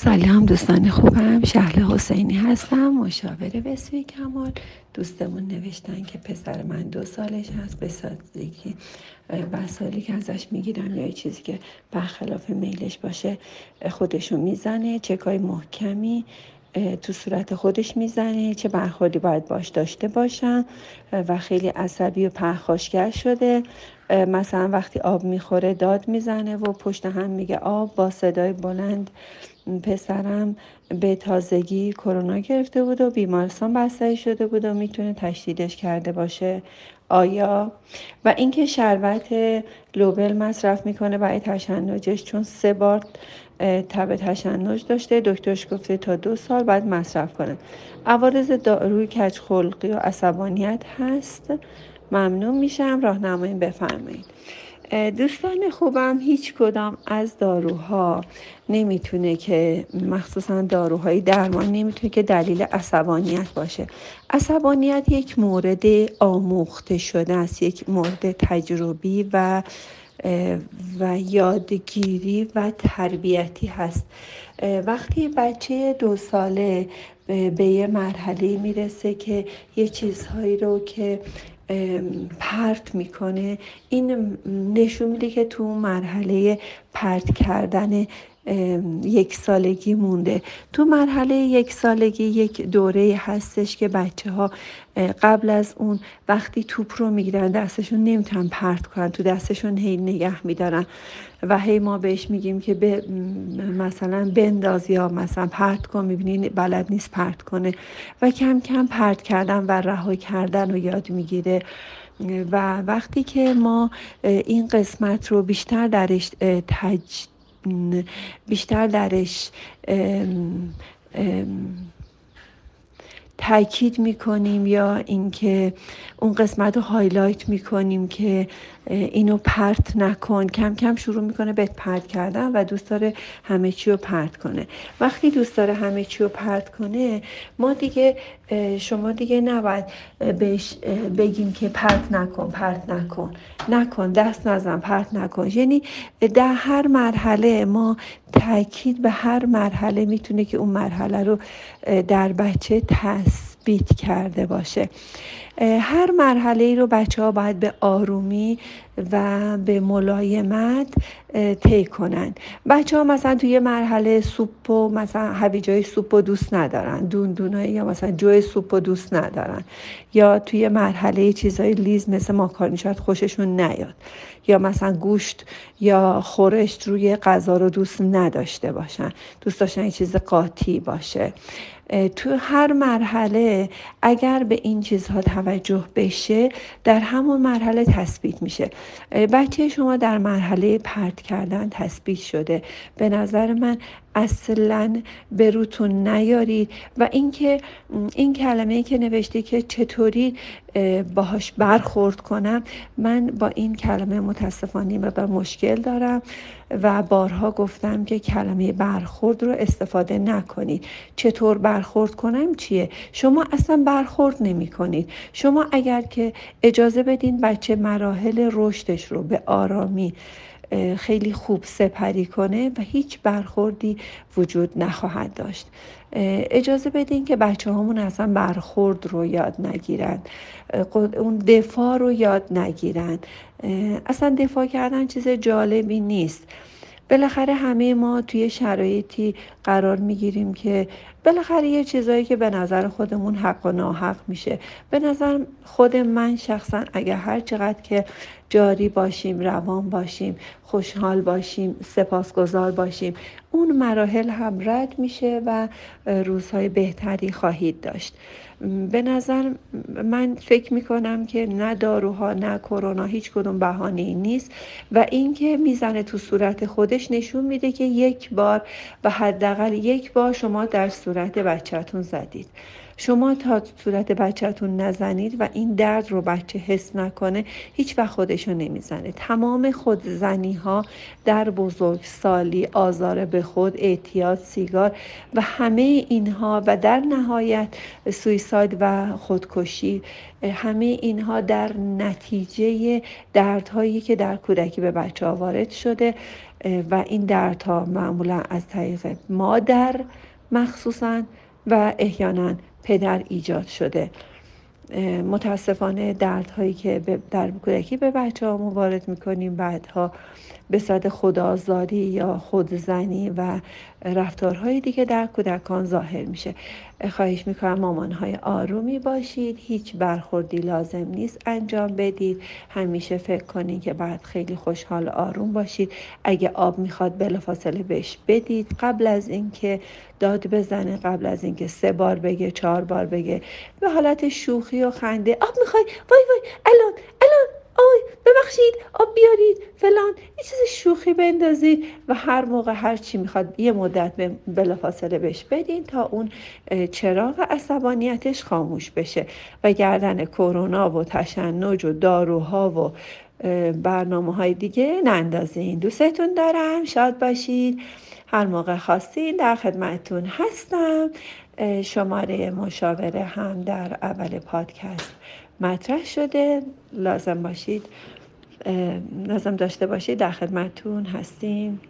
سلام دوستان خوبم شهل حسینی هستم مشاور بسوی کمال. دوستمون نوشتن که پسر من دو سالش هست به سادگی سالی که ازش می‌گیرم یا چیزی که برخلاف میلش باشه خودشو می‌زنه. چکای محکمی تو صورت خودش می‌زنه چه برخوردی باید باش داشته باشم و خیلی عصبی و پرخاشگر شده. مثلا وقتی آب می‌خوره داد می‌زنه و پشت هم میگه آب با صدای بلند پسرم به تازگی کرونا گرفته بود و بیمارستان بستری شده بود و می‌تونه تشدیدش کرده باشه. آیا؟ و اینکه شربت لوبل مصرف می‌کنه برای تشنجش چون سه بار تب تشنج داشته. دکترش گفته تا دو سال باید مصرف کنه. عوارض داروی کج خلقی و عصبانیت هست. ممنون میشم. راهنمایی بفرمایید. دوستان خوبم هیچ کدام از داروها نمی‌تونه که مخصوصا داروهای درمان نمی‌تونه که دلیل عصبانیت باشه. عصبانیت یک مورد آموخته شده است یک مورد تجربی و و یادگیری و تربیتی هست. وقتی بچه دو ساله به یه مرحله می‌رسه که یه چیزهایی رو که پرت می‌کنه. این نشون میده که تو مرحله پرت کردن یک سالگی مونده. تو مرحله یک سالگی یک دوره هستش که بچه ها قبل از اون وقتی توپ رو می‌گیرن دستشون نمی‌تونن پرت کنن تو دستشون هی نگه میدارن و هی ما بهش میگیم که به مثلا بنداز یا مثلا پرت کن می‌بینین بلد نیست پرت کنه و کم کم پرت کردن و رها کردن رو یاد می‌گیره. و وقتی که ما این قسمت رو بیشتر درش تج بیشتر درش تاکید می‌کنیم یا اینکه اون قسمت رو highlight می‌کنیم که اینو پرت نکن. کم کم شروع می‌کنه بهت پرت کردن و دوست داره همه چی رو پرت کنه. وقتی دوست داره همه چی رو پرت کنه ما دیگه شما دیگه نباید بهش بگیم که پرت نکن پرت نکن. نکن دست نزن پرت نکن. یعنی در هر مرحله ما تاکید به هر مرحله می‌تونه که اون مرحله رو در بچه تثبیت کرده باشه. هر مرحله ای رو بچه ها باید به آرومی و به ملایمت طی کنن. بچه ها مثلا توی مرحله سوپ و مثلا هویجای سوپ و دوست ندارن. دون دونایی یا مثلا جوی سوپ و دوست ندارن. یا توی مرحله چیزای لیز مثل ماکارونی شاید خوششون نیاد. یا مثلا گوشت یا خورشت روی غذا رو دوست نداشته باشن. دوست داشتن یه چیز قاطی باشه. تو هر مرحله اگر به این چیزها توجه بشه در همون مرحله تثبیت میشه. بچه شما در مرحله پرت کردن تثبیت شده. به نظر من اصلا به روتون نیارید و اینکه این کلمه ای که نوشته که چطوری باهاش برخورد کنم من با این کلمه متاسفانه و مشکل دارم و بارها گفتم که کلمه برخورد رو استفاده نکنید. چطور برخورد کنم چیه؟ شما اصلا برخورد نمی کنید شما اگر که اجازه بدین بچه مراحل رشدش رو به آرامی خیلی خوب سپری کنه و هیچ برخوردی وجود نخواهد داشت. اجازه بدین که بچه همون اصلا برخورد رو یاد نگیرن. اون دفاع رو یاد نگیرن. اصلا دفاع کردن چیز جالبی نیست. بالاخره همه ما توی شرایطی قرار می‌گیریم که بالاخره یه چیزایی که به نظر خودمون حق و ناحق میشه. به نظر خود من شخصا اگر هر چقدر که جاری باشیم روان باشیم خوشحال باشیم سپاسگزار باشیم اون مراحل هم رد میشه و روزهای بهتری خواهید داشت. به نظر من فکر می‌کنم که نه داروها نه کرونا هیچ کدوم بهانه ای نیست و اینکه می‌زنه تو صورت خودش نشون میده که یک بار و حداقل یک بار شما در بچهتون زدید. شما تا صورت بچهتون نزنید و این درد رو بچه حس نکنه هیچ وقت خودشو نمی‌زنه. تمام خودزنی ها در بزرگ سالی آزار به خود اعتیاد سیگار و همه اینها و در نهایت سویساید و خودکشی همه اینها در نتیجه دردهایی که در کودکی به بچه ها وارد شده و این دردها معمولا از طریق مادر مخصوصا و احیانا پدر ایجاد شده. متاسفانه دردهایی که در کودکی به بچه ها وارد می‌کنیم بعدها به صورت خودآزاری یا خودزنی و رفتارهای دیگه در کودکان ظاهر میشه. خواهش می‌کنم مامان های آرومی باشید. هیچ برخوردی لازم نیست انجام بدید. همیشه فکر کنید که بعد خیلی خوشحال آروم باشید. اگه آب می‌خواد بلافاصله بهش بدید. قبل از اینکه داد بزنه قبل از اینکه سه بار بگه چهار بار بگه به حالت شوخی و خنده. آب می‌خوای؟ وای وای. الان الان. آی ببخشید. آب بیارید. فلان. یه چیز شوخی بندازید. و هر موقع هر چی می‌خواد یه مدت بلافاصله بهش بدین تا اون چراغ عصبانیتش خاموش بشه و گردن کرونا و تشنج و داروها و برنامه های دیگه نندازین. دوستتون دارم. شاد باشید. هر موقع خواستین در خدمتتون هستم. شماره مشاوره هم در اول پادکست مطرح شده. لازم باشید لازم داشته باشید در خدمتتون هستیم.